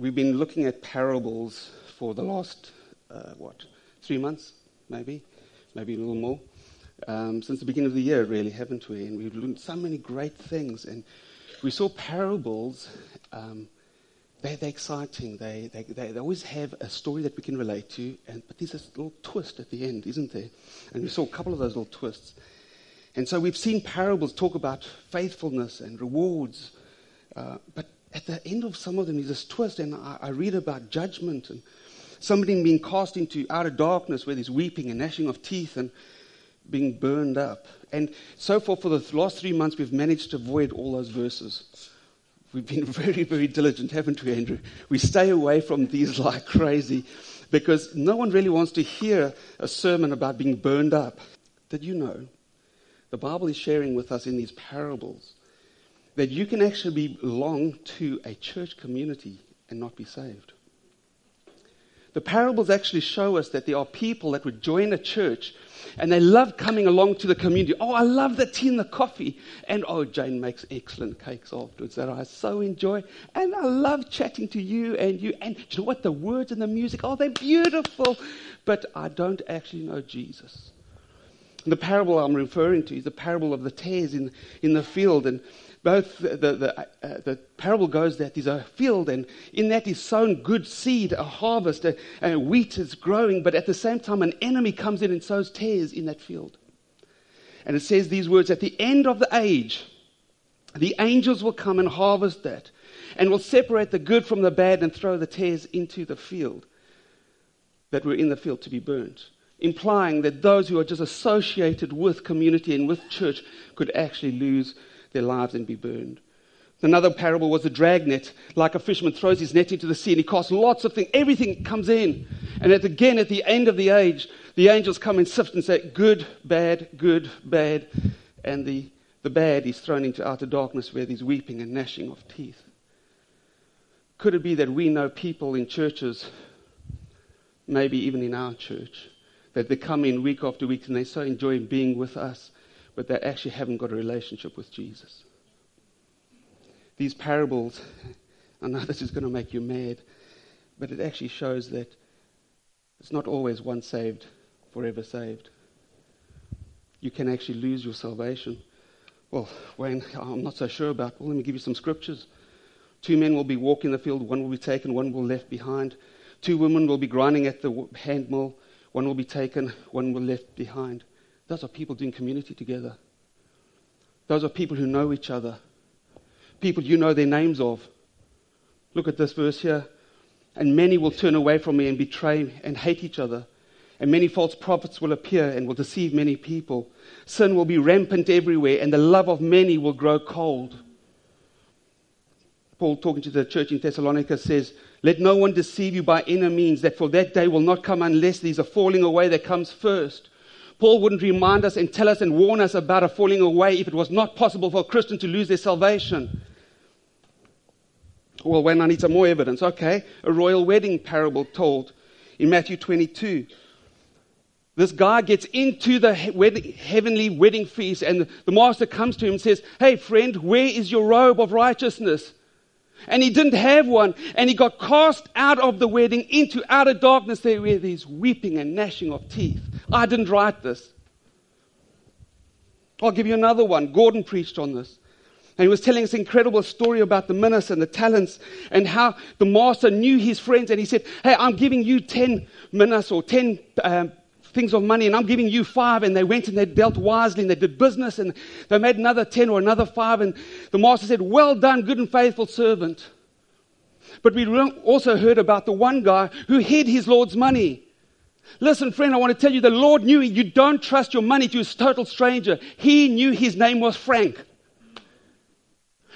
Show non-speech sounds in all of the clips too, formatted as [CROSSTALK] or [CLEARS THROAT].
we've been looking at parables for the last, uh, what, three months, maybe, maybe a little more. Um, since the beginning of the year, really, haven't we? And we've learned so many great things. And we saw parables. Um, they're, they're, exciting. They, they, they, always have a story that we can relate to, and, but there's a little twist at the end, isn't there? And we saw a couple of those little twists. And so we've seen parables talk about faithfulness and rewards, uh, but at the end of some of them is this twist, and I, I read about judgment and somebody being cast into outer darkness where there's weeping and gnashing of teeth and being burned up. And so far, for the last three months, we've managed to avoid all those verses. We've been [LAUGHS] very, very diligent, haven't we, Andrew? We stay away from these [LAUGHS] like crazy because no one really wants to hear a sermon about being burned up. Did you know? The Bible is sharing with us in these parables that you can actually belong to a church community and not be saved. The parables actually show us that there are people that would join a church and they love coming along to the community. Oh, I love the tea and the coffee. And oh, Jane makes excellent cakes afterwards that I so enjoy. And I love chatting to you and you. And you know what? The words and the music, oh, they're beautiful. But I don't actually know Jesus. The parable I'm referring to is the parable of the tares in, in the field. And both the, the, uh, the, parable goes that there's a field, and in that is sown good seed, a harvest, and wheat is growing, but at the same time, an enemy comes in and sows tares in that field. And it says these words At the end of the age, the angels will come and harvest that, and will separate the good from the bad and throw the tares into the field that were in the field to be burnt implying that those who are just associated with community and with church could actually lose their lives and be burned. Another parable was the dragnet, like a fisherman throws his net into the sea and he casts lots of things, everything comes in. And at, again, at the end of the age, the angels come and sift and say, good, bad, good, bad. And the, the bad is thrown into outer darkness where there's weeping and gnashing of teeth. Could it be that we know people in churches, maybe even in our church, that they come in week after week and they so enjoying being with us, but they actually haven't got a relationship with Jesus. These parables, [LAUGHS] I know this is going to make you mad, but it actually shows that it's not always one saved, forever saved. You can actually lose your salvation. Well, Wayne, I'm not so sure about. Well, let me give you some scriptures. Two men will be walking the field, one will be taken, one will be left behind. Two women will be grinding at the hand mill, one will be taken, one will be left behind. Those are people doing community together. Those are people who know each other. People you know their names of. Look at this verse here. And many will turn away from me and betray and hate each other. And many false prophets will appear and will deceive many people. Sin will be rampant everywhere, and the love of many will grow cold. Paul, talking to the church in Thessalonica, says, Let no one deceive you by any means, that for that day will not come unless there's a falling away that comes first. Paul wouldn't remind us and tell us and warn us about a falling away if it was not possible for a Christian to lose their salvation. Well, when I need some more evidence, okay, a royal wedding parable told in Matthew 22. This guy gets into the heavenly wedding feast, and the master comes to him and says, Hey, friend, where is your robe of righteousness? And he didn't have one, and he got cast out of the wedding into outer darkness there where there's weeping and gnashing of teeth. I didn't write this. I'll give you another one. Gordon preached on this. And he was telling this incredible story about the minas and the talents and how the master knew his friends. And he said, Hey, I'm giving you 10 minas or 10 um, things of money, and I'm giving you five. And they went and they dealt wisely and they did business and they made another 10 or another five. And the master said, Well done, good and faithful servant. But we also heard about the one guy who hid his Lord's money. Listen, friend, I want to tell you the Lord knew you don't trust your money to a total stranger. He knew his name was Frank.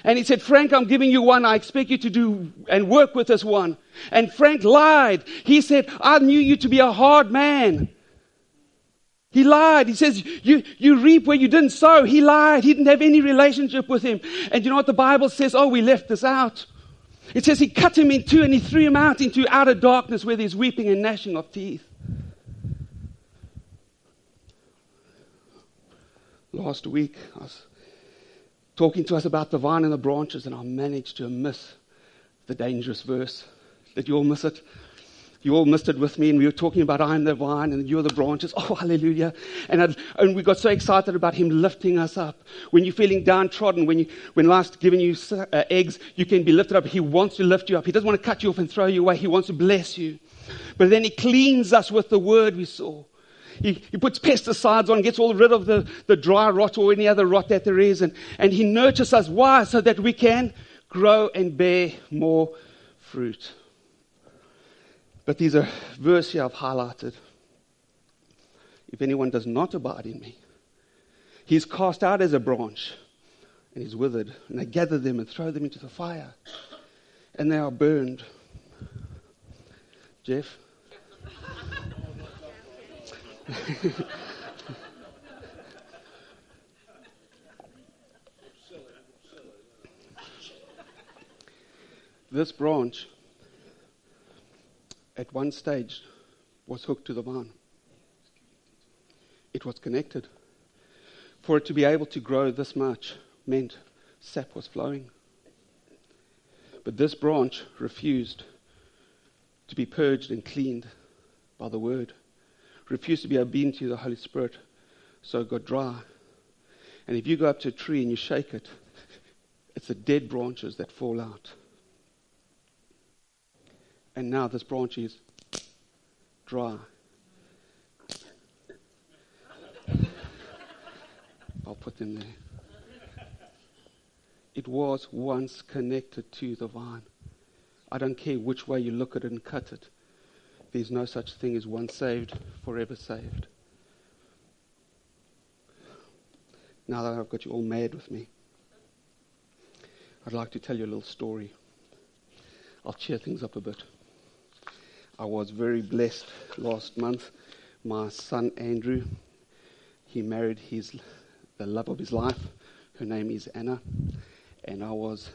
And he said, Frank, I'm giving you one. I expect you to do and work with this one. And Frank lied. He said, I knew you to be a hard man. He lied. He says, you, you reap where you didn't sow. He lied. He didn't have any relationship with him. And you know what the Bible says? Oh, we left this out. It says he cut him in two and he threw him out into outer darkness where there's weeping and gnashing of teeth. last week, I was talking to us about the vine and the branches, and I managed to miss the dangerous verse Did you all miss it? You all missed it with me, and we were talking about I'm the vine and you're the branches. [LAUGHS] Oh, hallelujah. And, I, and we got so excited about Him lifting us up. When you're feeling downtrodden, when, you, when life's giving you uh, eggs, you can be lifted up. He wants to lift you up. He doesn't want to cut you off and throw you away. He wants to bless you. But then He cleans us with the word we saw. He, he puts pesticides on, gets all rid of the, the dry rot or any other rot that there is, and, and He nurtures us. Why? So that we can grow and bear more fruit. But these are verses here I've highlighted. If anyone does not abide in me, he's cast out as a branch and he's withered. And they gather them and throw them into the fire. And they are burned. Jeff? [LAUGHS] this branch at one stage was hooked to the vine. It was connected. For it to be able to grow this much meant sap was flowing. But this branch refused to be purged and cleaned by the word, refused to be obedient to the Holy Spirit, so it got dry. And if you go up to a tree and you shake it, it's the dead branches that fall out. And now this branch is dry. I'll put them there. It was once connected to the vine. I don't care which way you look at it and cut it. There's no such thing as once saved, forever saved. Now that I've got you all mad with me, I'd like to tell you a little story. I'll cheer things up a bit. I was very blessed last month. My son Andrew, he married his the love of his life. Her name is Anna, and I was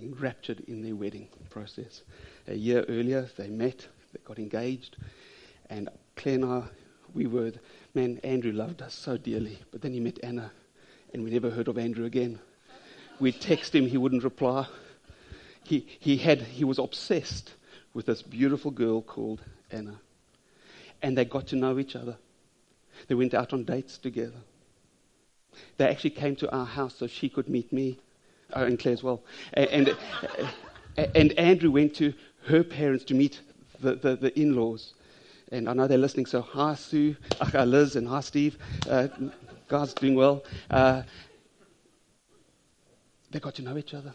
enraptured in their wedding process. A year earlier, they met, they got engaged, and Claire and I, we were, man, Andrew loved us so dearly, but then he met Anna, and we never heard of Andrew again. We'd text him, he wouldn't reply. He, he, had, he was obsessed with this beautiful girl called Anna. And they got to know each other. They went out on dates together. They actually came to our house so she could meet me, oh, and Claire as well. And, and, and Andrew went to her parents to meet the, the, the in laws. And I know they're listening, so hi, Sue, hi, Liz, and hi, Steve. Uh, guys, doing well. Uh, they got to know each other.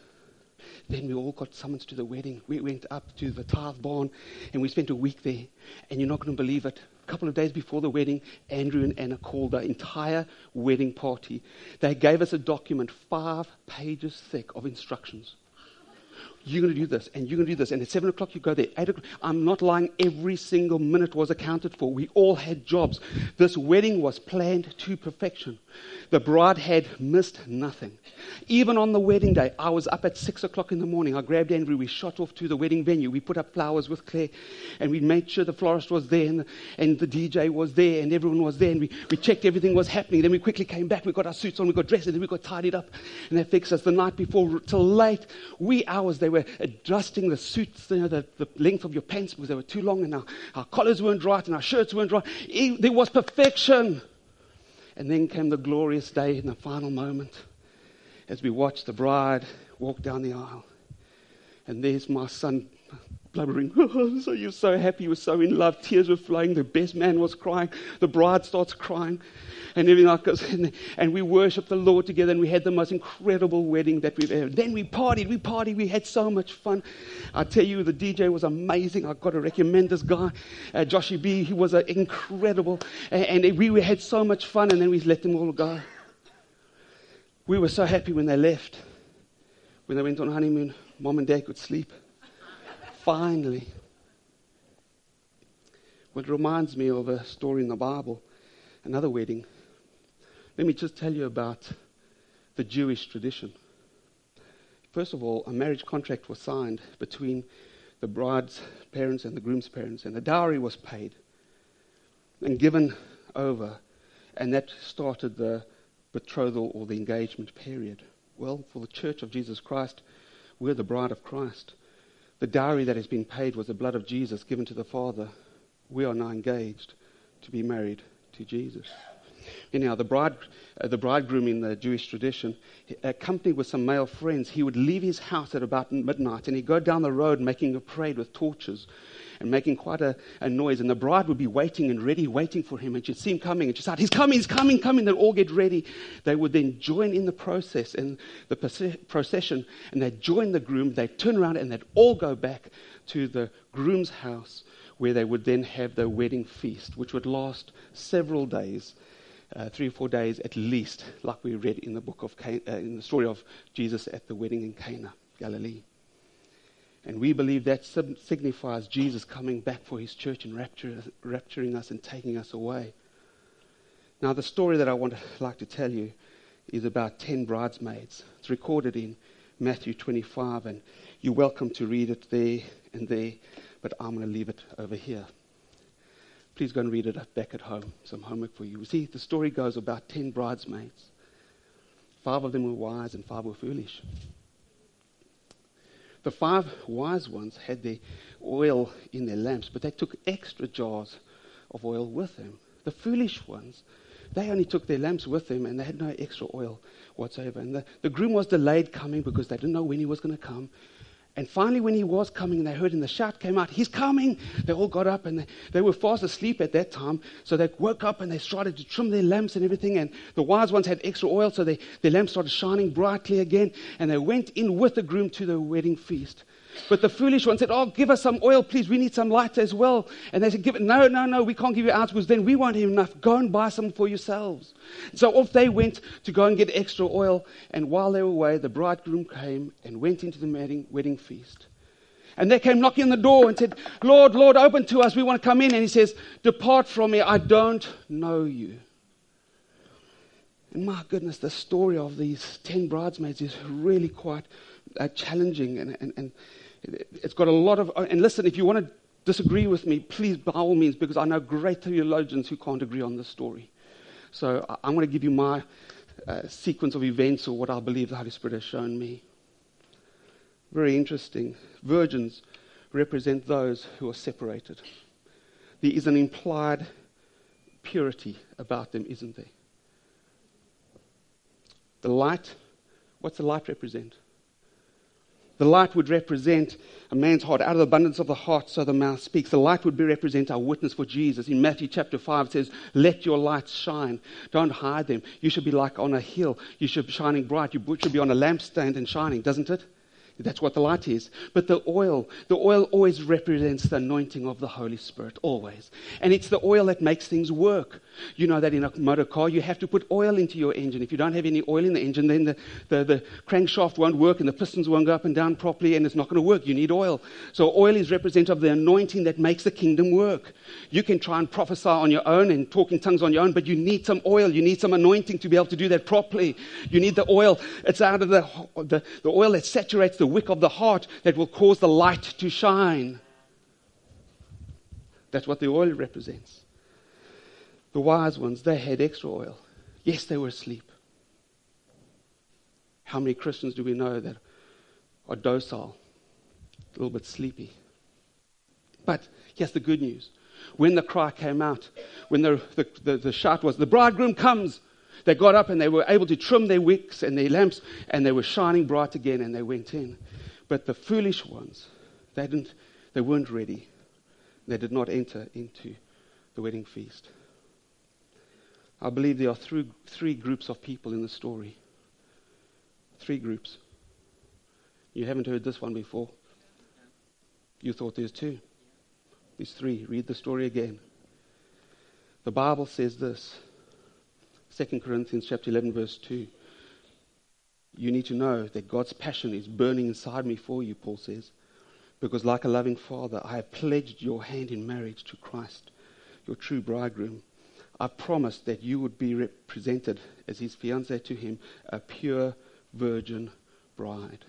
Then we all got summoned to the wedding. We went up to the tithe barn and we spent a week there. And you're not going to believe it. A couple of days before the wedding, Andrew and Anna called the entire wedding party. They gave us a document, five pages thick, of instructions you're going to do this, and you're going to do this. And at 7 o'clock, you go there. 8 o'clock. I'm not lying. Every single minute was accounted for. We all had jobs. This wedding was planned to perfection. The bride had missed nothing. Even on the wedding day, I was up at 6 o'clock in the morning. I grabbed Andrew. We shot off to the wedding venue. We put up flowers with Claire, and we made sure the florist was there, and the, and the DJ was there, and everyone was there. And we, we checked everything was happening. Then we quickly came back. We got our suits on. We got dressed, and then we got tidied up. And they fixed us the night before till late, wee hours. They were adjusting the suits, you know, the, the length of your pants because they were too long and our, our collars weren't right and our shirts weren't right. It, there was perfection. And then came the glorious day in the final moment as we watched the bride walk down the aisle. And there's my son blubbering. [LAUGHS] So you're so happy, you were so in love. Tears were flowing. The best man was crying. The bride starts crying and everything like this. And, and we worshiped the Lord together, and we had the most incredible wedding that we've ever. Then we partied, we partied, we had so much fun. I tell you, the DJ was amazing. I've got to recommend this guy, uh, Joshy B. He was uh, incredible, and, and we had so much fun. And then we let them all go. We were so happy when they left. When they went on honeymoon, mom and dad could sleep. Finally. What reminds me of a story in the Bible, another wedding. Let me just tell you about the Jewish tradition. First of all, a marriage contract was signed between the bride's parents and the groom's parents, and the dowry was paid and given over, and that started the betrothal or the engagement period. Well, for the Church of Jesus Christ, we're the bride of Christ. The dowry that has been paid was the blood of Jesus given to the Father. We are now engaged to be married to Jesus. Anyhow, the, bride, uh, the bridegroom in the Jewish tradition, accompanied with some male friends, he would leave his house at about midnight and he'd go down the road making a parade with torches and making quite a, a, noise. And the bride would be waiting and ready, waiting for him. And she'd see him coming and she'd say, He's coming, he's coming, coming. They'd all get ready. They would then join in the process, in the procession, and they'd join the groom. They'd turn around and they'd all go back to the groom's house where they would then have their wedding feast, which would last several days. Uh, three or four days at least, like we read in the book of Can- uh, in the story of Jesus at the wedding in Cana, Galilee. And we believe that signifies Jesus coming back for his church and rapture, rapturing us and taking us away. Now, the story that I want to like to tell you is about 10 bridesmaids. It's recorded in Matthew 25, and you're welcome to read it there and there, but I'm going to leave it over here. Please go and read it back at home. Some homework for you. See, the story goes about 10 bridesmaids. Five of them were wise and five were foolish. The five wise ones had their oil in their lamps, but they took extra jars of oil with them. The foolish ones, they only took their lamps with them and they had no extra oil whatsoever. And the, the groom was delayed coming because they didn't know when he was going to come. And finally, when he was coming and they heard him, the shout came out, He's coming! They all got up and they, they were fast asleep at that time. So they woke up and they started to trim their lamps and everything. And the wise ones had extra oil, so they, their lamps started shining brightly again. And they went in with the groom to the wedding feast. But the foolish one said, Oh, give us some oil, please. We need some light as well. And they said, give it. No, no, no, we can't give you ours because then we won't have enough. Go and buy some for yourselves. So off they went to go and get extra oil. And while they were away, the bridegroom came and went into the wedding, feast. And they came knocking on the door and said, Lord, Lord, open to us. We want to come in. And he says, Depart from me. I don't know you. And my goodness, the story of these 10 bridesmaids is really quite uh, challenging and, and, and it's got a lot of, and listen, if you want to disagree with me, please, by all means, because I know great theologians who can't agree on this story. So I'm going to give you my uh, sequence of events or what I believe the Holy Spirit has shown me. Very interesting. Virgins represent those who are separated. There is an implied purity about them, isn't there? The light, what's the light represent? The light would represent a man's heart. Out of the abundance of the heart, so the mouth speaks. The light would be represent our witness for Jesus. In Matthew chapter 5, it says, Let your lights shine. Don't hide them. You should be like on a hill. You should be shining bright. You should be on a lampstand and shining, doesn't it? That's what the light is. But the oil, the oil always represents the anointing of the Holy Spirit, always. And it's the oil that makes things work. You know that in a motor car, you have to put oil into your engine. If you don't have any oil in the engine, then the, the, the crankshaft won't work and the pistons won't go up and down properly and it's not going to work. You need oil. So oil is representative of the anointing that makes the kingdom work. You can try and prophesy on your own and talk in tongues on your own, but you need some oil. You need some anointing to be able to do that properly. You need the oil. It's out of the, the, the oil that saturates the the wick of the heart that will cause the light to shine. That's what the oil represents. The wise ones, they had extra oil. Yes, they were asleep. How many Christians do we know that are docile, a little bit sleepy? But here's the good news. When the cry came out, when the, the, the, the shout was, The bridegroom comes, they got up and they were able to trim their wicks and their lamps, and they were shining bright again, and they went in. But the foolish ones, they, didn't, they weren't ready. They did not enter into the wedding feast. I believe there are three, three groups of people in the story. Three groups. You haven't heard this one before. You thought there's two. There's three. Read the story again. The Bible says this 2 Corinthians chapter 11 verse 2. You need to know that God's passion is burning inside me for you, Paul says. Because like a loving father, I have pledged your hand in marriage to Christ, your true bridegroom. I promised that you would be represented as his fiancée to him, a pure virgin bride.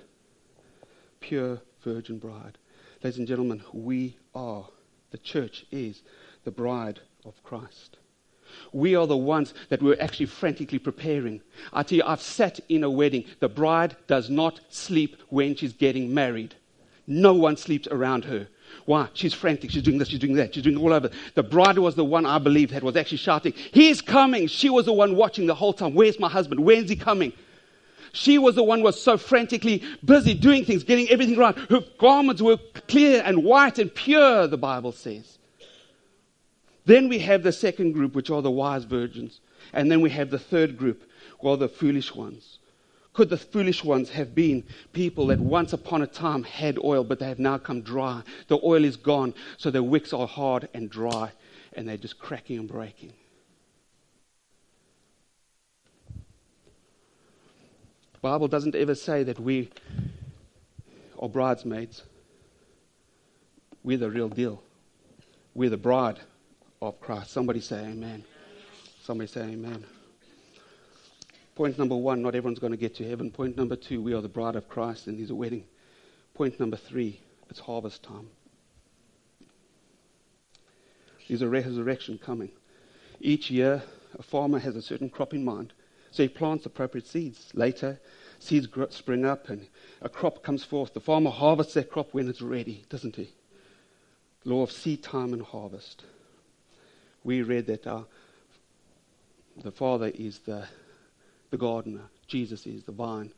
Pure virgin bride. Ladies and gentlemen, we are, the church is the bride of Christ. We are the ones that we're actually frantically preparing. I tell you, I've sat in a wedding. The bride does not sleep when she's getting married. No one sleeps around her. Why? She's frantic. She's doing this. She's doing that. She's doing all over. The bride was the one I believe that was actually shouting, He's coming. She was the one watching the whole time. Where's my husband? When's he coming? She was the one who was so frantically busy doing things, getting everything right. Her garments were clear and white and pure, the Bible says. Then we have the second group, which are the wise virgins. And then we have the third group, who are the foolish ones. Could the foolish ones have been people that once upon a time had oil, but they have now come dry? The oil is gone, so their wicks are hard and dry, and they're just cracking and breaking. The Bible doesn't ever say that we are bridesmaids. We're the real deal. We're the bride of Christ. Somebody say amen. Somebody say amen. Point number one, not everyone's going to get to heaven. Point number two, we are the bride of Christ and there's a wedding. Point number three, it's harvest time. There's a resurrection coming. Each year, a farmer has a certain crop in mind. So he plants appropriate seeds. Later, seeds grow, spring up and a crop comes forth. The farmer harvests that crop when it's ready, doesn't he? Law of seed time and harvest. We read that our, the Father is the the gardener. Jesus is the vine,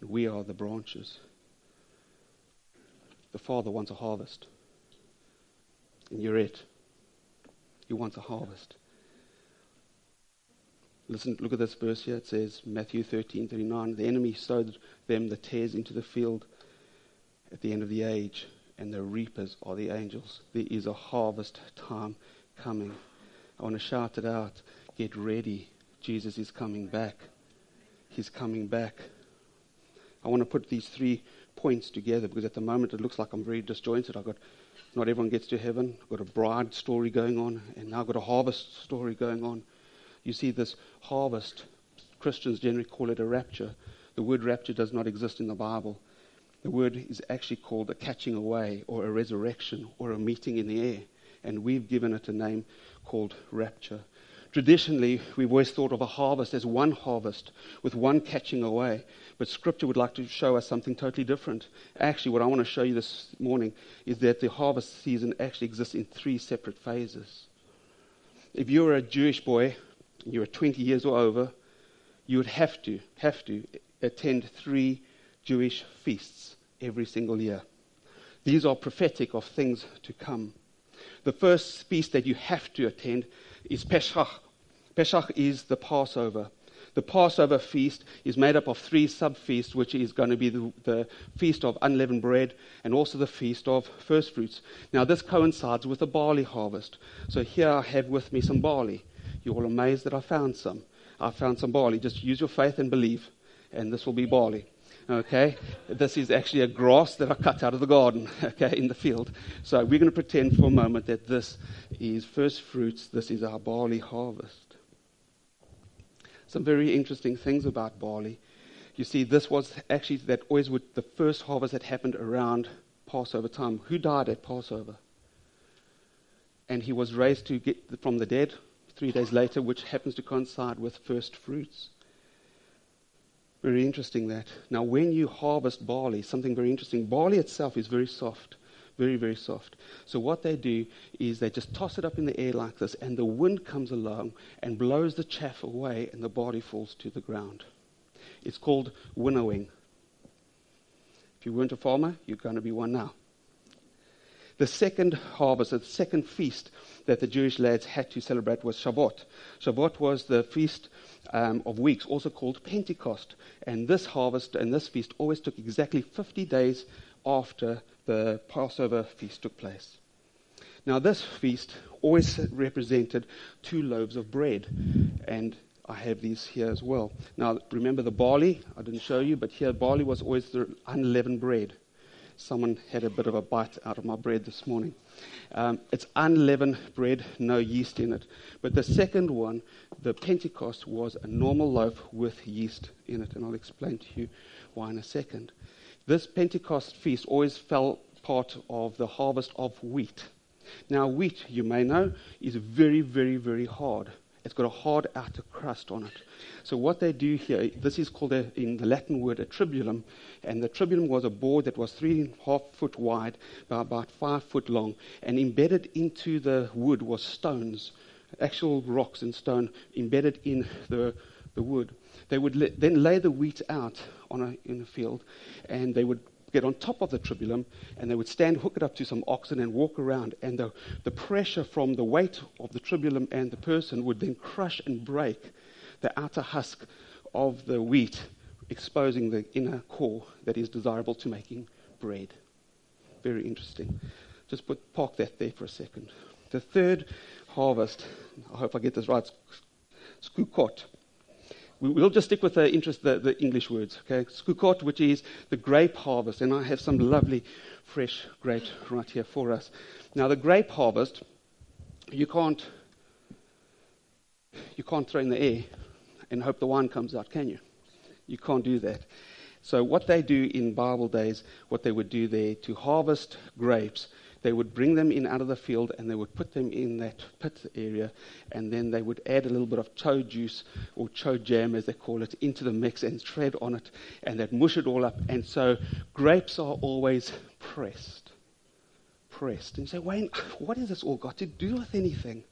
and we are the branches. The Father wants a harvest, and you're it. He wants a harvest. Listen, look at this verse here. It says, Matthew 13, 39, the enemy sowed them the tares into the field at the end of the age, and the reapers are the angels. There is a harvest time coming. I want to shout it out. Get ready. Jesus is coming back. He's coming back. I want to put these three points together because at the moment it looks like I'm very disjointed. I've got not everyone gets to heaven. I've got a bride story going on, and now I've got a harvest story going on. You see, this harvest, Christians generally call it a rapture. The word rapture does not exist in the Bible. The word is actually called a catching away or a resurrection or a meeting in the air. And we've given it a name called rapture. Traditionally, we've always thought of a harvest as one harvest with one catching away. But Scripture would like to show us something totally different. Actually, what I want to show you this morning is that the harvest season actually exists in three separate phases. If you were a Jewish boy, you were 20 years or over, you would have to, have to attend three Jewish feasts every single year. These are prophetic of things to come. The first feast that you have to attend is Pesach. Pesach is the Passover. The Passover feast is made up of three sub feasts, which is going to be the, the, feast of unleavened bread and also the feast of first fruits. Now, this coincides with the barley harvest. So, here I have with me some barley. You're all amazed that I found some. I found some barley. Just use your faith and believe, and this will be barley. Okay? This is actually a grass that I cut out of the garden, [LAUGHS] okay, in the field. So we're going to pretend for a moment that this is first fruits, this is our barley harvest. Some very interesting things about barley. You see, this was actually that always would, the first harvest that happened around Passover time. Who died at Passover? And he was raised to get from the dead three days later, which happens to coincide with first fruits. Very interesting that. Now, when you harvest barley, something very interesting, barley itself is very soft, very, very soft. So, what they do is they just toss it up in the air like this, and the wind comes along and blows the chaff away, and the barley falls to the ground. It's called winnowing. If you weren't a farmer, you're going to be one now. The second harvest, the second feast that the Jewish lads had to celebrate was Shavuot. Shavuot was the feast um, of weeks, also called Pentecost. And this harvest and this feast always took exactly 50 days after the Passover feast took place. Now, this feast always represented two loaves of bread, and I have these here as well. Now, remember the barley? I didn't show you, but here barley was always the unleavened bread. Someone had a bit of a bite out of my bread this morning. Um, it's unleavened bread, no yeast in it. But the second one, the Pentecost, was a normal loaf with yeast in it. And I'll explain to you why in a second. This Pentecost feast always fell part of the harvest of wheat. Now, wheat, you may know, is very, very, very hard. It's got a hard outer crust on it. So what they do here, this is called a, in the Latin word a tribulum, and the tribulum was a board that was three and a half foot wide by about five foot long, and embedded into the wood was stones, actual rocks and stone embedded in the, the wood. They would then lay the wheat out on a, in a field, and they would get on top of the tribulum and they would stand, hook it up to some oxen and walk around. And the, the pressure from the weight of the tribulum and the person would then crush and break the outer husk of the wheat, exposing the inner core that is desirable to making bread. Very interesting. Just put, park that there for a second. The third harvest, I hope I get this right, Sukkot we'll just stick with the interest, the, the English words, okay? Sukkot, which is the grape harvest, and I have some lovely fresh grapes right here for us. Now, the grape harvest, you can't, you can't throw in the air and hope the wine comes out, can you? You can't do that. So, what they do in Bible days, what they would do there to harvest grapes, they would bring them in out of the field and they would put them in that pit area and then they would add a little bit of cho juice or cho jam as they call it into the mix and tread on it and they'd mush it all up. And so grapes are always pressed pressed. And you say wayne what has this all got to do with anything?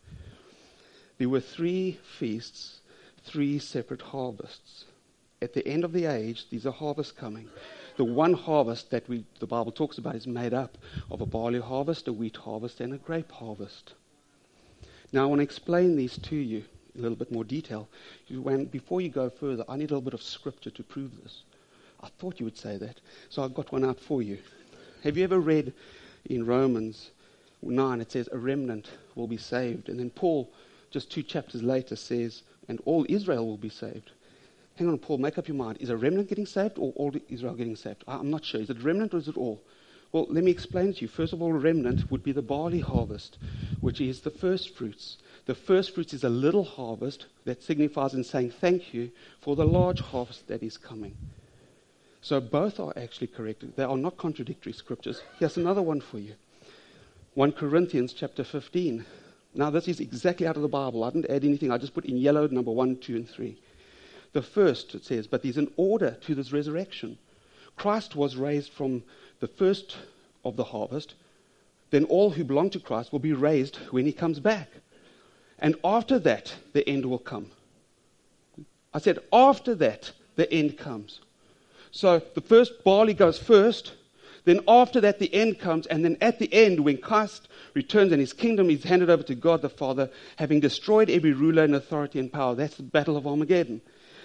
There were three feasts three separate harvests. At the end of the age these are harvests coming the one harvest that we, the Bible talks about is made up of a barley harvest, a wheat harvest, and a grape harvest. Now, I want to explain these to you in a little bit more detail. When, before you go further, I need a little bit of scripture to prove this. I thought you would say that, so I've got one out for you. Have you ever read in Romans 9, it says, A remnant will be saved. And then Paul, just two chapters later, says, And all Israel will be saved. Hang on, Paul, make up your mind. Is a remnant getting saved or all Israel getting saved? I'm not sure. Is it remnant or is it all? Well, let me explain to you. First of all, remnant would be the barley harvest, which is the first fruits. The first fruits is a little harvest that signifies in saying thank you for the large harvest that is coming. So both are actually correct. They are not contradictory scriptures. Here's another one for you. 1 Corinthians chapter 15. Now, this is exactly out of the Bible. I didn't add anything. I just put in yellow number 1, 2, and 3. The first, it says, but there's an order to this resurrection. Christ was raised from the first of the harvest. Then all who belong to Christ will be raised when he comes back. And after that, the end will come. I said, after that, the end comes. So the first barley goes first, then after that, the end comes, and then at the end, when Christ returns and his kingdom is handed over to God the Father, having destroyed every ruler and authority and power, that's the battle of Armageddon.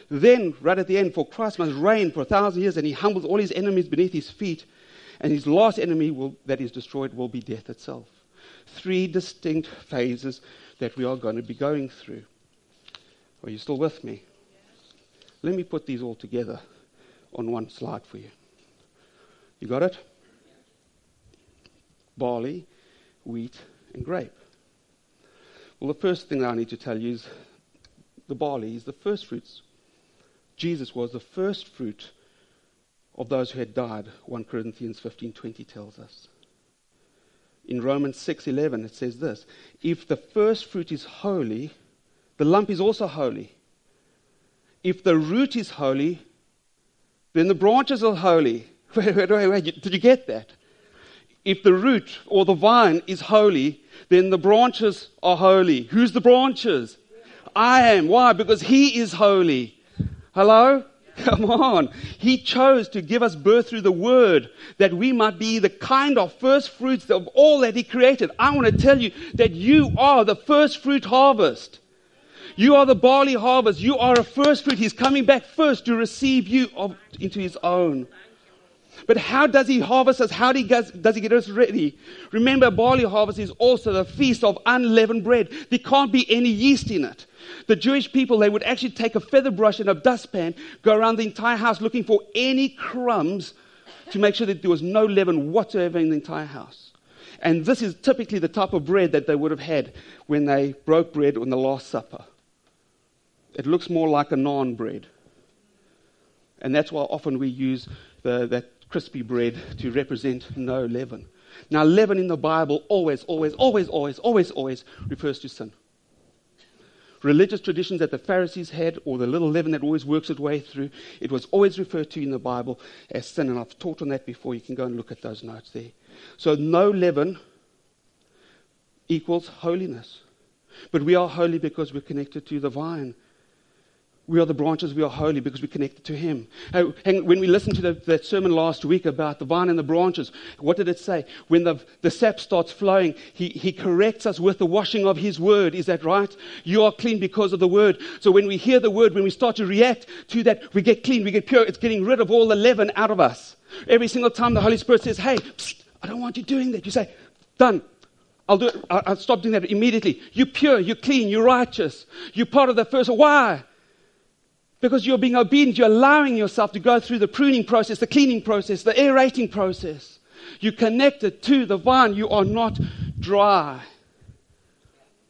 Then, right at the end, for Christ must reign for a thousand years, and he humbles all his enemies beneath his feet, and his last enemy will, that is destroyed will be death itself. Three distinct phases that we are going to be going through. Are you still with me? Let me put these all together on one slide for you. You got it? Barley, wheat, and grape. Well, the first thing I need to tell you is the barley is the first fruits Jesus was the first fruit of those who had died, 1 Corinthians 15:20 tells us. In Romans 6:11 it says this, if the first fruit is holy, the lump is also holy. If the root is holy, then the branches are holy. [LAUGHS] Wait, wait, wait, wait. Did you get that? If the root or the vine is holy, then the branches are holy. Who's the branches? I am. Why? Because he is holy. Hello? Come on. He chose to give us birth through the word that we might be the kind of first fruits of all that he created. I want to tell you that you are the first fruit harvest. You are the barley harvest. You are a first fruit. He's coming back first to receive you into his own. But how does he harvest us? How does he get us ready? Remember, barley harvest is also the feast of unleavened bread. There can't be any yeast in it. The Jewish people, they would actually take a feather brush and a dustpan, go around the entire house looking for any crumbs to make sure that there was no leaven whatsoever in the entire house. And this is typically the type of bread that they would have had when they broke bread on the Last Supper. It looks more like a naan bread. And that's why often we use the, that crispy bread to represent no leaven. Now, leaven in the Bible always, always, always, always, always, always refers to sin religious traditions that the Pharisees had or the little leaven that always works its way through, it was always referred to in the Bible as sin. And I've taught on that before. You can go and look at those notes there. So no leaven equals holiness. But we are holy because we're connected to the vine. We are the branches, we are holy because we're connected to Him. When we listened to the, that sermon last week about the vine and the branches, what did it say? When the, the sap starts flowing, he, he corrects us with the washing of His word. Is that right? You are clean because of the word. So when we hear the word, when we start to react to that, we get clean, we get pure. It's getting rid of all the leaven out of us. Every single time the Holy Spirit says, Hey, psst, I don't want you doing that, you say, Done. I'll do it. I'll stop doing that immediately. You're pure, you're clean, you're righteous. You're part of the first. Why? Because you're being obedient, you're allowing yourself to go through the pruning process, the cleaning process, the aerating process. You're connected to the vine. You are not dry.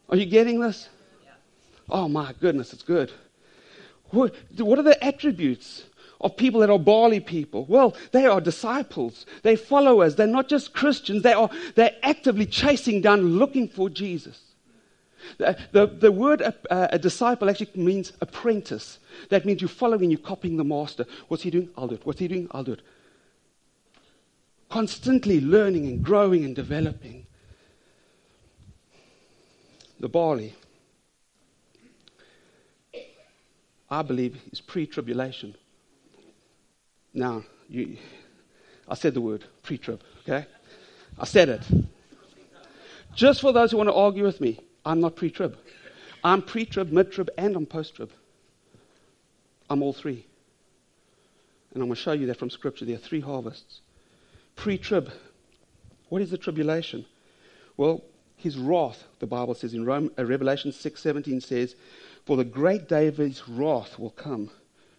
Are you getting this? Oh my goodness, it's good. What, what are the attributes of people that are barley people? Well, they are disciples. They're followers. They're not just Christians. They are, they're actively chasing down, looking for Jesus. The, the, the word a, a, disciple actually means apprentice. That means you're following, you're copying the master. What's he doing? I'll do it. What's he doing? I'll do it. Constantly learning and growing and developing. The barley, I believe, is pre tribulation. Now, you, I said the word pre trib, okay? I said it. Just for those who want to argue with me, I'm not pre trib. I'm pre trib, mid trib, and I'm post trib. I'm all three. And I'm going to show you that from Scripture. There are three harvests. Pre trib. What is the tribulation? Well, his wrath, the Bible says in Rome, uh, Revelation 6:17 says, "For the great day of his wrath will come.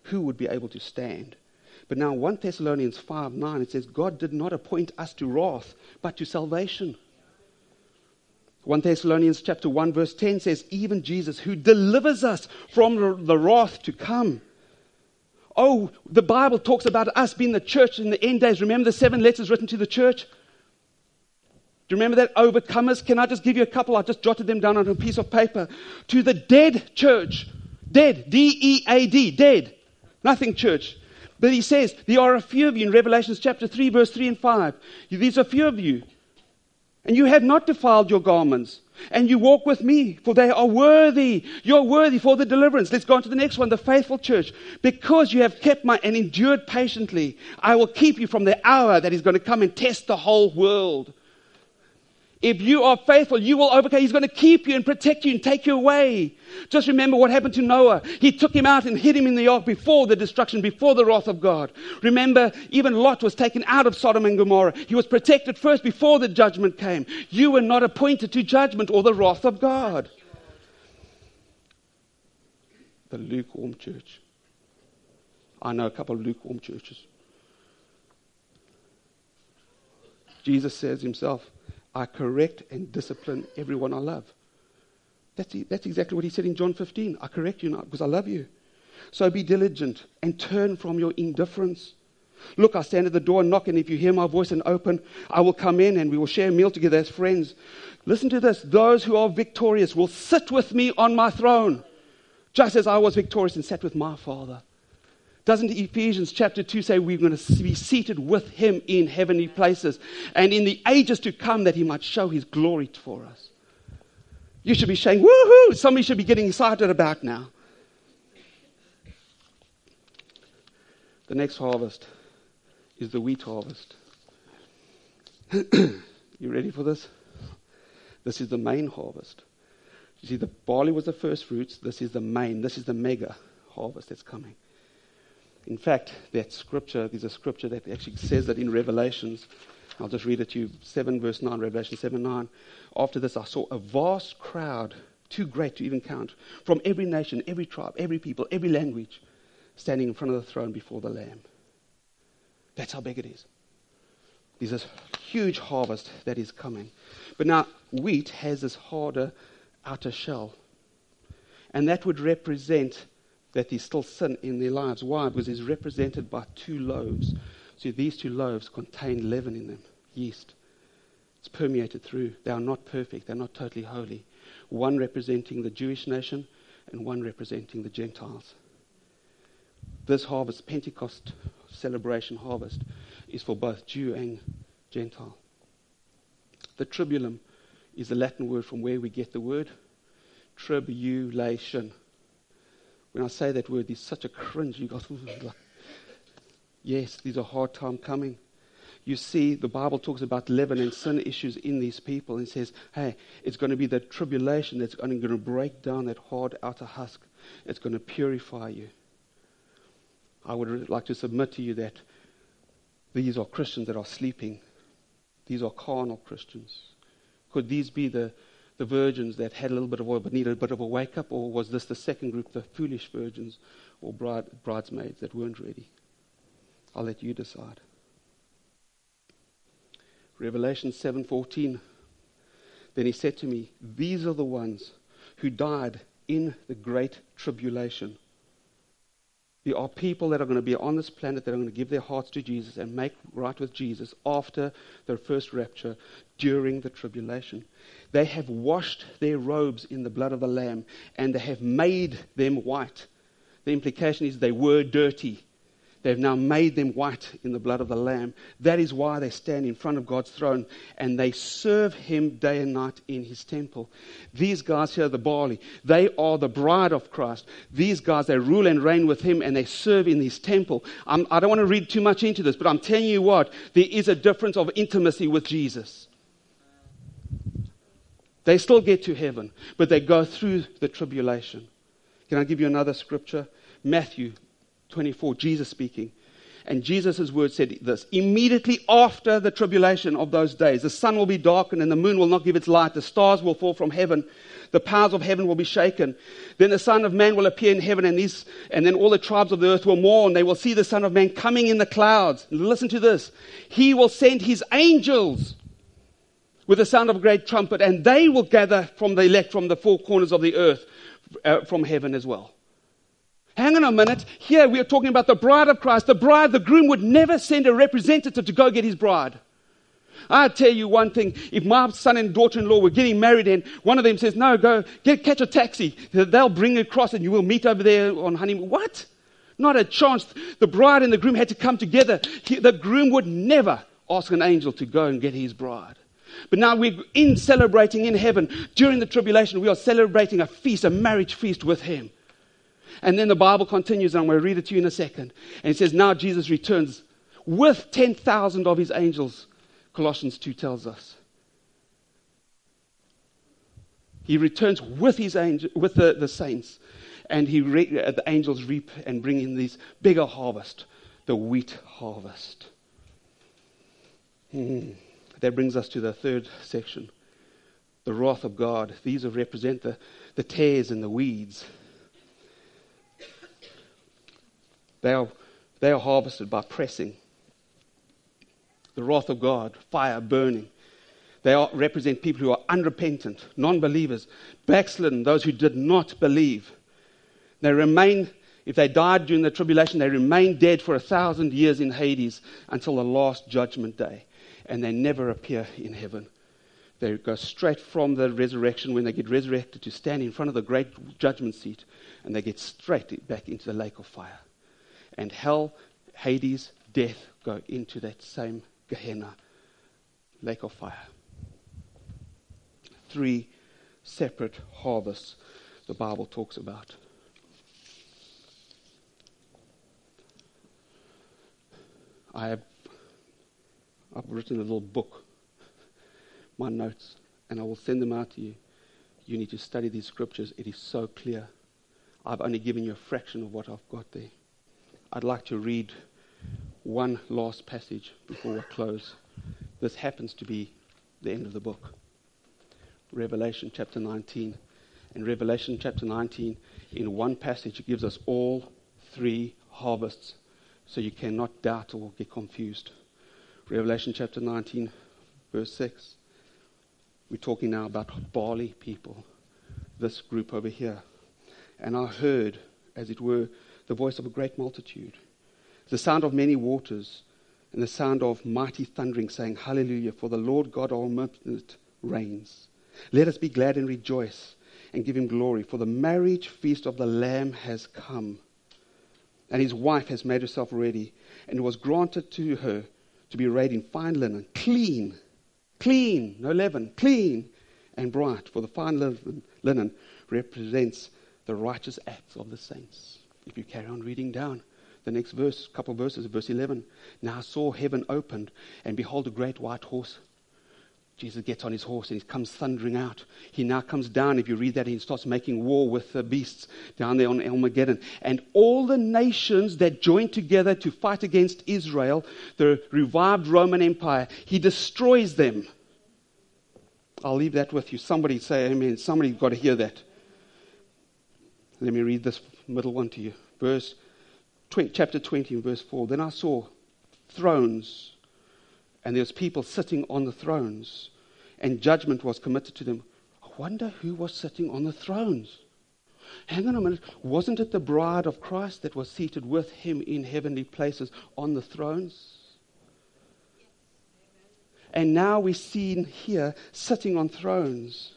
Who would be able to stand?" But now 1 Thessalonians 5:9 it says, "God did not appoint us to wrath, but to salvation." 1 Thessalonians chapter 1 verse 10 says, even Jesus who delivers us from the wrath to come. Oh, the Bible talks about us being the church in the end days. Remember the seven letters written to the church? Do you remember that? Overcomers. Can I just give you a couple? I just jotted them down on a piece of paper. To the dead church. Dead. D E A D. Dead. Nothing church. But he says, there are a few of you in Revelation chapter 3, verse 3 and 5. These are a few of you and you have not defiled your garments. And you walk with me, for they are worthy. You're worthy for the deliverance. Let's go on to the next one, the faithful church. Because you have kept my and endured patiently, I will keep you from the hour that is going to come and test the whole world. If you are faithful, you will overcome. He's going to keep you and protect you and take you away. Just remember what happened to Noah. He took him out and hid him in the ark before the destruction, before the wrath of God. Remember, even Lot was taken out of Sodom and Gomorrah. He was protected first before the judgment came. You were not appointed to judgment or the wrath of God. The lukewarm church. I know a couple of lukewarm churches. Jesus says himself, I correct and discipline everyone I love. That's, that's exactly what he said in John 15. I correct you now because I love you. So be diligent and turn from your indifference. Look, I stand at the door and knock, and if you hear my voice and open, I will come in and we will share a meal together as friends. Listen to this those who are victorious will sit with me on my throne, just as I was victorious and sat with my Father. Doesn't Ephesians chapter 2 say we're going to be seated with him in heavenly places and in the ages to come that he might show his glory for us? You should be saying, woohoo! Somebody should be getting excited about now. The next harvest is the wheat harvest. [CLEARS THROAT] you ready for this? This is the main harvest. You see, the barley was the first fruits. This is the main, this is the mega harvest that's coming. In fact, that scripture, there's a scripture that actually says that in Revelations. I'll just read it to you 7 verse 9, Revelation 7 9. After this, I saw a vast crowd, too great to even count, from every nation, every tribe, every people, every language, standing in front of the throne before the Lamb. That's how big it is. There's this huge harvest that is coming. But now, wheat has this harder outer shell. And that would represent that there's still sin in their lives. Why? Because it's represented by two loaves. See, these two loaves contain leaven in them, yeast. It's permeated through. They are not perfect, they're not totally holy. One representing the Jewish nation, and one representing the Gentiles. This harvest, Pentecost celebration harvest, is for both Jew and Gentile. The tribulum is the Latin word from where we get the word tribulation. When I say that word, there's such a cringe. You like, [LAUGHS] yes, there's a hard time coming. You see, the Bible talks about leaven and sin issues in these people and says, hey, it's going to be the tribulation that's going to break down that hard outer husk. It's going to purify you. I would like to submit to you that these are Christians that are sleeping. These are carnal Christians. Could these be the, the virgins that had a little bit of oil but needed a bit of a wake up? Or was this the second group, the foolish virgins or bride, bridesmaids that weren't ready? I'll let you decide. Revelation 7:14 Then he said to me, These are the ones who died in the great tribulation. There are people that are going to be on this planet that are going to give their hearts to Jesus and make right with Jesus after their first rapture during the tribulation. They have washed their robes in the blood of the Lamb and they have made them white. The implication is they were dirty. They've now made them white in the blood of the Lamb. That is why they stand in front of God's throne and they serve Him day and night in His temple. These guys here, the barley, they are the bride of Christ. These guys, they rule and reign with Him and they serve in His temple. I'm, I do not want to read too much into this, but I'm telling you what, there is a difference of intimacy with Jesus. They still get to heaven, but they go through the tribulation. Can I give you another scripture? Matthew 24, Jesus speaking. And Jesus' word said this Immediately after the tribulation of those days, the sun will be darkened and the moon will not give its light, the stars will fall from heaven, the powers of heaven will be shaken. Then the Son of Man will appear in heaven, and, these, and then all the tribes of the earth will mourn. They will see the Son of Man coming in the clouds. Listen to this He will send His angels with the sound of a great trumpet, and they will gather from the elect from the four corners of the earth, uh, from heaven as well. Hang on a minute. Here we are talking about the bride of Christ. The bride, the groom would never send a representative to go get his bride. I tell you one thing, if my son and daughter in law were getting married and one of them says, No, go get, catch a taxi, they'll bring it across and you will meet over there on honeymoon. What? Not a chance. The bride and the groom had to come together. He, the groom would never ask an angel to go and get his bride. But now we're in celebrating in heaven. During the tribulation, we are celebrating a feast, a marriage feast with him. And then the Bible continues, and I'm going to read it to you in a second. And it says, Now Jesus returns with 10,000 of his angels, Colossians 2 tells us. He returns with, his angel, with the, the saints, and he re, uh, the angels reap and bring in this bigger harvest, the wheat harvest. Hmm. That brings us to the third section the wrath of God. These represent the, the tares and the weeds. They are, they are harvested by pressing. The wrath of God, fire burning. They are, represent people who are unrepentant, non believers, backslidden, those who did not believe. They remain, if they died during the tribulation, they remain dead for a thousand years in Hades until the last judgment day. And they never appear in heaven. They go straight from the resurrection when they get resurrected to stand in front of the great judgment seat, and they get straight back into the lake of fire and hell, Hades, death go into that same Gehenna, lake of fire. Three separate harvests the Bible talks about. I have I've written a little book, my notes, and I will send them out to you. You need to study these scriptures. It is so clear. I've only given you a fraction of what I've got there. I'd like to read one last passage before we close. This happens to be the end of the book. Revelation chapter 19. In Revelation chapter 19, in one passage, it gives us all three harvests, so you cannot doubt or get confused. Revelation chapter 19, verse 6. We're talking now about barley people, this group over here. And I heard, as it were, the voice of a great multitude, the sound of many waters, and the sound of mighty thundering, saying, Hallelujah, for the Lord God Almighty reigns. Let us be glad and rejoice and give him glory, for the marriage feast of the Lamb has come, and his wife has made herself ready, and it was granted to her to be arrayed in fine linen, clean, clean, no leaven, clean and bright, for the fine linen, represents the righteous acts of the saints. If you carry on reading down, the next verse, couple verses, verse 11. Now I saw heaven opened, and behold, a great white horse. Jesus gets on his horse and he comes thundering out. He now comes down. If you read that, he starts making war with the beasts down there on Armageddon. And all the nations that joined together to fight against Israel, the revived Roman Empire, he destroys them. I'll leave that with you. Somebody say amen. Somebody's got to hear that. Let me read this middle one to you. Verse 20, chapter 20 verse 4. Then I saw thrones, and there was people sitting on the thrones, and judgment was committed to them. I wonder who was sitting on the thrones. Hang on a minute. Wasn't it the bride of Christ that was seated with him in heavenly places on the thrones? And now we're seen here sitting on thrones.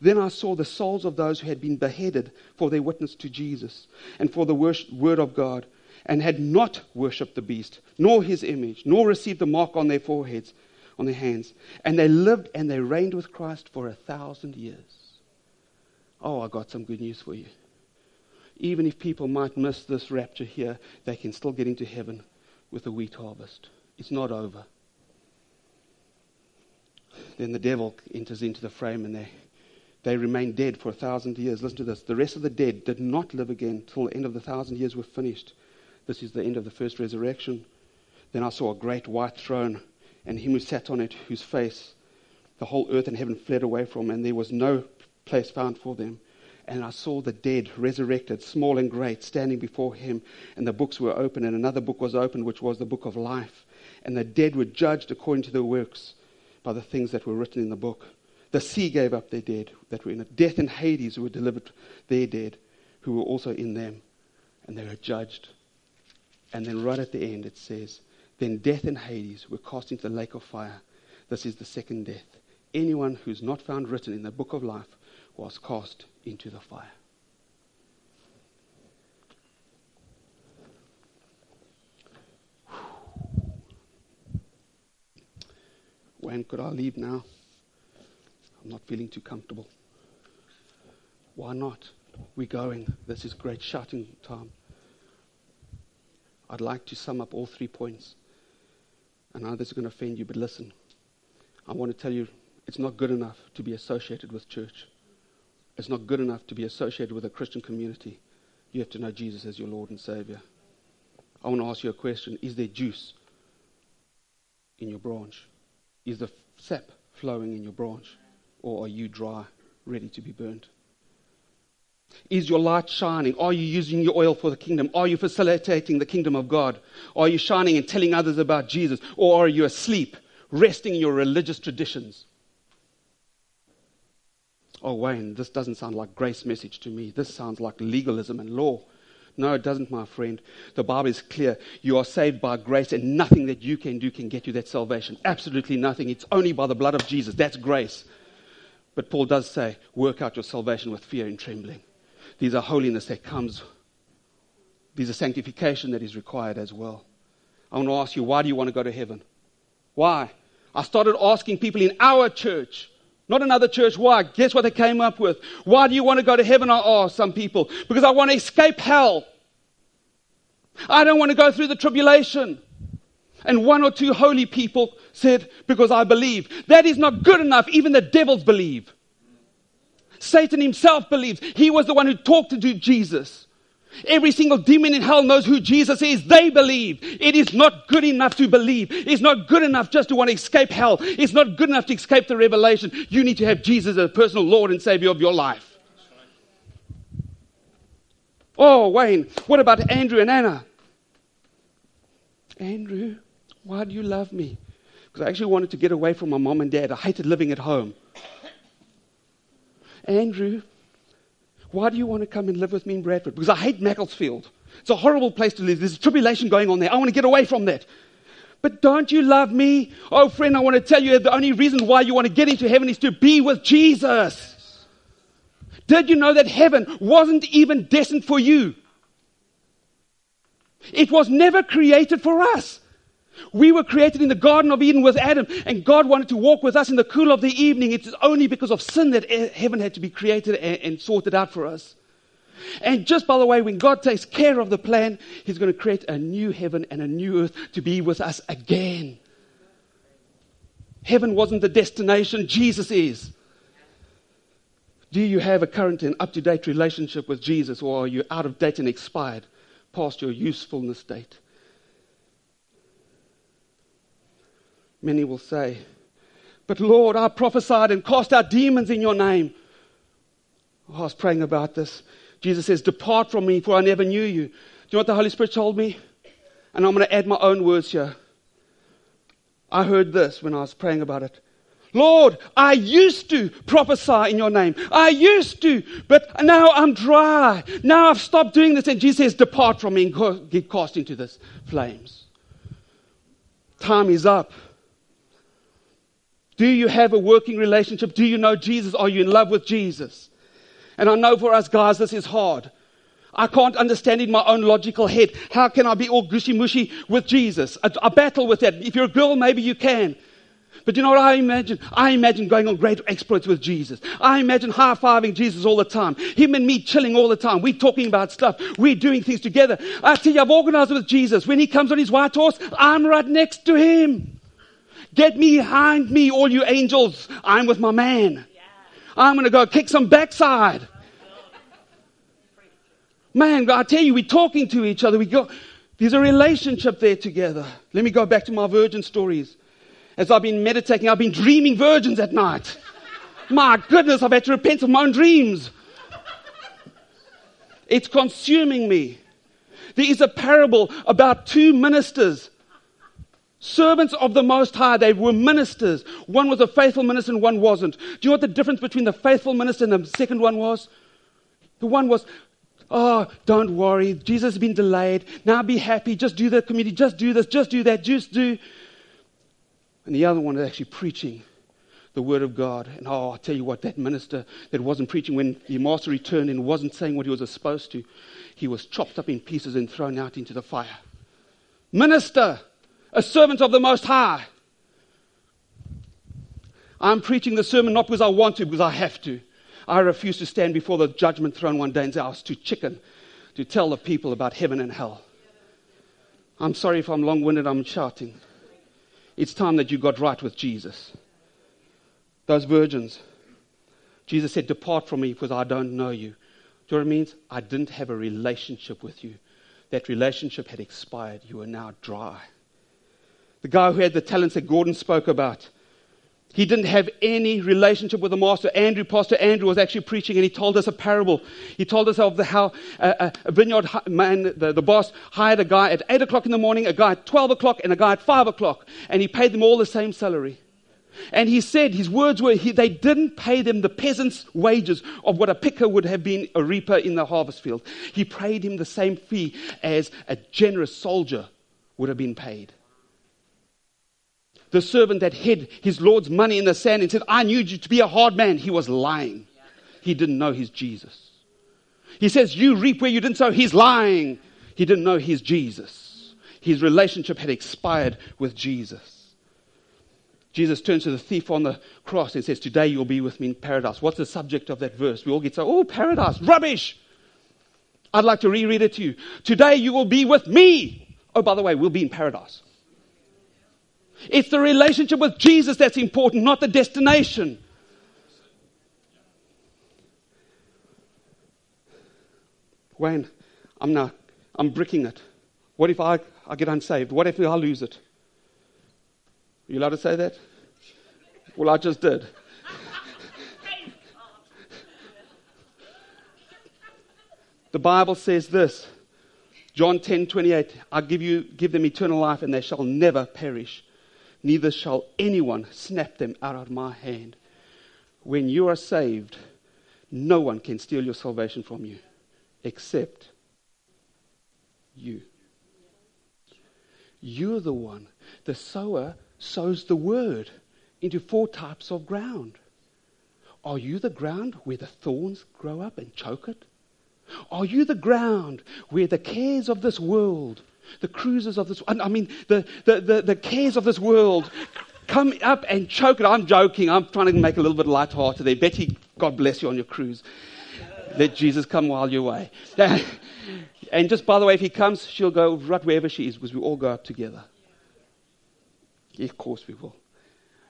Then I saw the souls of those who had been beheaded for their witness to Jesus and for the word of God and had not worshipped the beast, nor his image, nor received the mark on their foreheads, on their hands. And they lived and they reigned with Christ for a thousand years. Oh, I got some good news for you. Even if people might miss this rapture here, they can still get into heaven with the wheat harvest. It's not over. Then the devil enters into the frame and they, they remained dead for a thousand years. Listen to this. The rest of the dead did not live again till the end of the thousand years were finished. This is the end of the first resurrection. Then I saw a great white throne, and him who sat on it, whose face the whole earth and heaven fled away from, and there was no place found for them. And I saw the dead resurrected, small and great, standing before him, and the books were open, and another book was opened, which was the book of life. And the dead were judged according to their works by the things that were written in the book. The sea gave up their dead that were in it. Death and Hades were delivered their dead who were also in them, and they were judged. And then right at the end it says, Then death and Hades were cast into the lake of fire. This is the second death. Anyone who's not found written in the book of life was cast into the fire. When could I leave now? I'm not feeling too comfortable. Why not? We're going. This is great shouting time. I'd like to sum up all three points. And I know this is going to offend you, but listen. I want to tell you it's not good enough to be associated with church. It's not good enough to be associated with a Christian community. You have to know Jesus as your Lord and Savior. I want to ask you a question Is there juice in your branch? Is the sap flowing in your branch? Or are you dry, ready to be burned? Is your light shining? Are you using your oil for the kingdom? Are you facilitating the kingdom of God? Are you shining and telling others about Jesus? Or are you asleep, resting in your religious traditions? Oh, Wayne, this doesn't sound like grace message to me. This sounds like legalism and law. No, it doesn't, my friend. The Bible is clear. You are saved by grace, and nothing that you can do can get you that salvation. Absolutely nothing. It's only by the blood of Jesus. That's grace. But Paul does say, work out your salvation with fear and trembling. These are holiness that comes, these are sanctification that is required as well. I want to ask you, why do you want to go to heaven? Why? I started asking people in our church, not another church, why? Guess what they came up with? Why do you want to go to heaven? I asked some people. Because I want to escape hell. I don't want to go through the tribulation. And one or two holy people said, because I believe. That is not good enough. Even the devils believe. Satan himself believes. He was the one who talked to Jesus. Every single demon in hell knows who Jesus is. They believe. It is not good enough to believe. It's not good enough just to want to escape hell. It's not good enough to escape the revelation. You need to have Jesus as a personal Lord and Savior of your life. Oh, Wayne, what about Andrew and Anna? Andrew, why do you love me? Because I actually wanted to get away from my mom and dad. I hated living at home. Andrew, why do you want to come and live with me in Bradford? Because I hate Macclesfield. It's a horrible place to live. There's tribulation going on there. I want to get away from that. But don't you love me? Oh, friend, I want to tell you the only reason why you want to get into heaven is to be with Jesus. Did you know that heaven wasn't even destined for you? It was never created for us. We were created in the Garden of Eden with Adam, and God wanted to walk with us in the cool of the evening. It's only because of sin that eh, heaven had to be created and, and sorted out for us. And just by the way, when God takes care of the plan, He's going to create a new heaven and a new earth to be with us again. Heaven wasn't the destination, Jesus is. Do you have a current and up to date relationship with Jesus, or are you out of date and expired past your usefulness date? Many will say, But Lord, I prophesied and cast out demons in your name. Oh, I was praying about this. Jesus says, Depart from me, for I never knew you. Do you know what the Holy Spirit told me? And I'm going to add my own words here. I heard this when I was praying about it. Lord, I used to prophesy in your name. I used to, but now I'm dry. Now I've stopped doing this. And Jesus says, Depart from me and get cast into this flames. Time is up. Do you have a working relationship? Do you know Jesus? Are you in love with Jesus? And I know for us guys, this is hard. I can't understand in my own logical head. How can I be all gushy mushy with Jesus? I, I battle with that. If you're a girl, maybe you can. But you know what I imagine? I imagine going on great exploits with Jesus. I imagine high fiving Jesus all the time. Him and me chilling all the time. We're talking about stuff. We're doing things together. I tell you, I've organized with Jesus. When he comes on his white horse, I'm right next to him. Get me behind me, all you angels. I'm with my man. I'm going to go kick some backside. Man, I tell you, we're talking to each other. We go, there's a relationship there together. Let me go back to my virgin stories. As I've been meditating, I've been dreaming virgins at night. My goodness, I've had to repent of my own dreams. It's consuming me. There is a parable about two ministers Servants of the Most High, they were ministers. One was a faithful minister and one wasn't. Do you know what the difference between the faithful minister and the second one was? The one was, oh, don't worry, Jesus has been delayed. Now be happy, just do the community, just do this, just do that, just do. And the other one was actually preaching the word of God. And oh, i tell you what, that minister that wasn't preaching when the master returned and wasn't saying what he was supposed to, he was chopped up in pieces and thrown out into the fire. Minister! A servant of the Most High. I'm preaching the sermon not because I want to, because I have to. I refuse to stand before the judgment throne one day and say I was too chicken to tell the people about heaven and hell. I'm sorry if I'm long winded, I'm shouting. It's time that you got right with Jesus. Those virgins, Jesus said, Depart from me because I don't know you. Do you know what it means? I didn't have a relationship with you. That relationship had expired. You are now dry the guy who had the talents that Gordon spoke about. He didn't have any relationship with the master. Andrew, Pastor Andrew, was actually preaching and he told us a parable. He told us of the, how a, a vineyard man, the, the boss, hired a guy at 8 o'clock in the morning, a guy at 12 o'clock, and a guy at 5 o'clock. And he paid them all the same salary. And he said, his words were, he, they didn't pay them the peasant's wages of what a picker would have been a reaper in the harvest field. He paid him the same fee as a generous soldier would have been paid the servant that hid his Lord's money in the sand and said, I knew you to be a hard man, he was lying. He didn't know he's Jesus. He says, You reap where you didn't sow. He's lying. He didn't know he's Jesus. His relationship had expired with Jesus. Jesus turns to the thief on the cross and says, Today you'll be with me in paradise. What's the subject of that verse? We all get so, oh, paradise, rubbish. I'd like to reread it to you. Today you will be with me. Oh, by the way, we'll be in paradise. It's the relationship with Jesus that's important, not the destination. Wayne, I'm now, I'm bricking it. What if I, I get unsaved? What if I lose it? Are you allowed to say that? Well, I just did. the Bible says this John 10 28, I give, you, give them eternal life and they shall never perish neither shall anyone snap them out of my hand. When you are saved, no one can steal your salvation from you except you. You're the one. The sower sows the word into four types of ground. Are you the ground where the thorns grow up and choke it? Are you the ground where the cares of this world, the cruises of this, I mean, the, the, the, the cares of this world come up and choke it? I'm joking. I'm trying to make a little bit light-hearted there. Betty, God bless you on your cruise. Let Jesus come while you're away. [LAUGHS] and just by the way, if he comes, she'll go right wherever she is because we all go out together. Yeah, of course we will.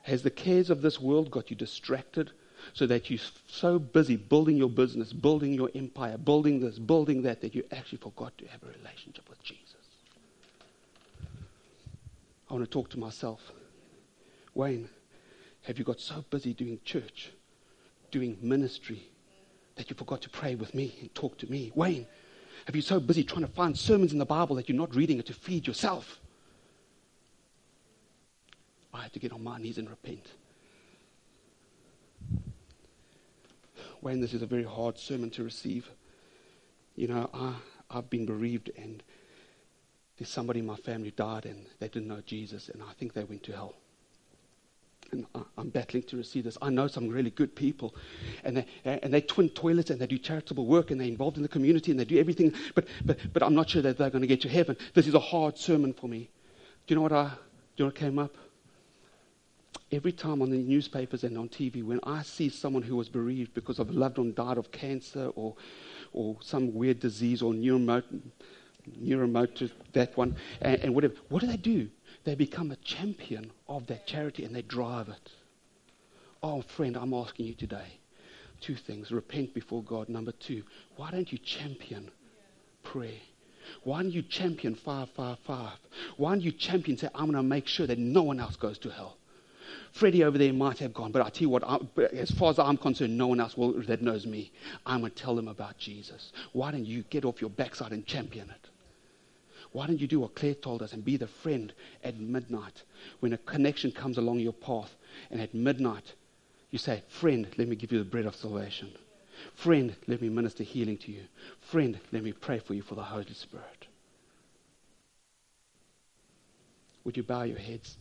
Has the cares of this world got you distracted so that you're so busy building your business, building your empire, building this, building that, that you actually forgot to have a relationship with Jesus? I want to talk to myself. Wayne, have you got so busy doing church, doing ministry, that you forgot to pray with me and talk to me? Wayne, have you so busy trying to find sermons in the Bible that you're not reading it to feed yourself? I had to get on my knees and repent. Wayne, this is a very hard sermon to receive. You know, I, I've been bereaved, and there's somebody in my family died, and they didn't know Jesus, and I think they went to hell and I'm battling to receive this. I know some really good people, and they, and they twin toilets and they do charitable work and they're involved in the community and they do everything, but, but, but I'm not sure that they're going to get to heaven. This is a hard sermon for me. Do you know what, I, do you know what came up? Every time on the newspapers and on TV, when I see someone who was bereaved because of a loved one died of cancer or, or some weird disease or neuromotor, neuromotor that one, and, and whatever, what do they do? they become a champion of that charity and they drive it. Oh, friend, I'm asking you today two things repent before God. Number two, why don't you champion prayer? Why don't you champion 555? Why don't you champion say, I'm going to make sure that no one else goes to hell? Freddie over there might have gone, but I tell you what, I, as far as I'm concerned, no one else will, that knows me. I'm going to tell them about Jesus. Why don't you get off your backside and champion it? Why don't you do what Claire told us and be the friend at midnight when a connection comes along your path and at midnight you say, Friend, let me give you the bread of salvation. Friend, let me minister healing to you. Friend, let me pray for you for the Holy Spirit. Would you bow your heads?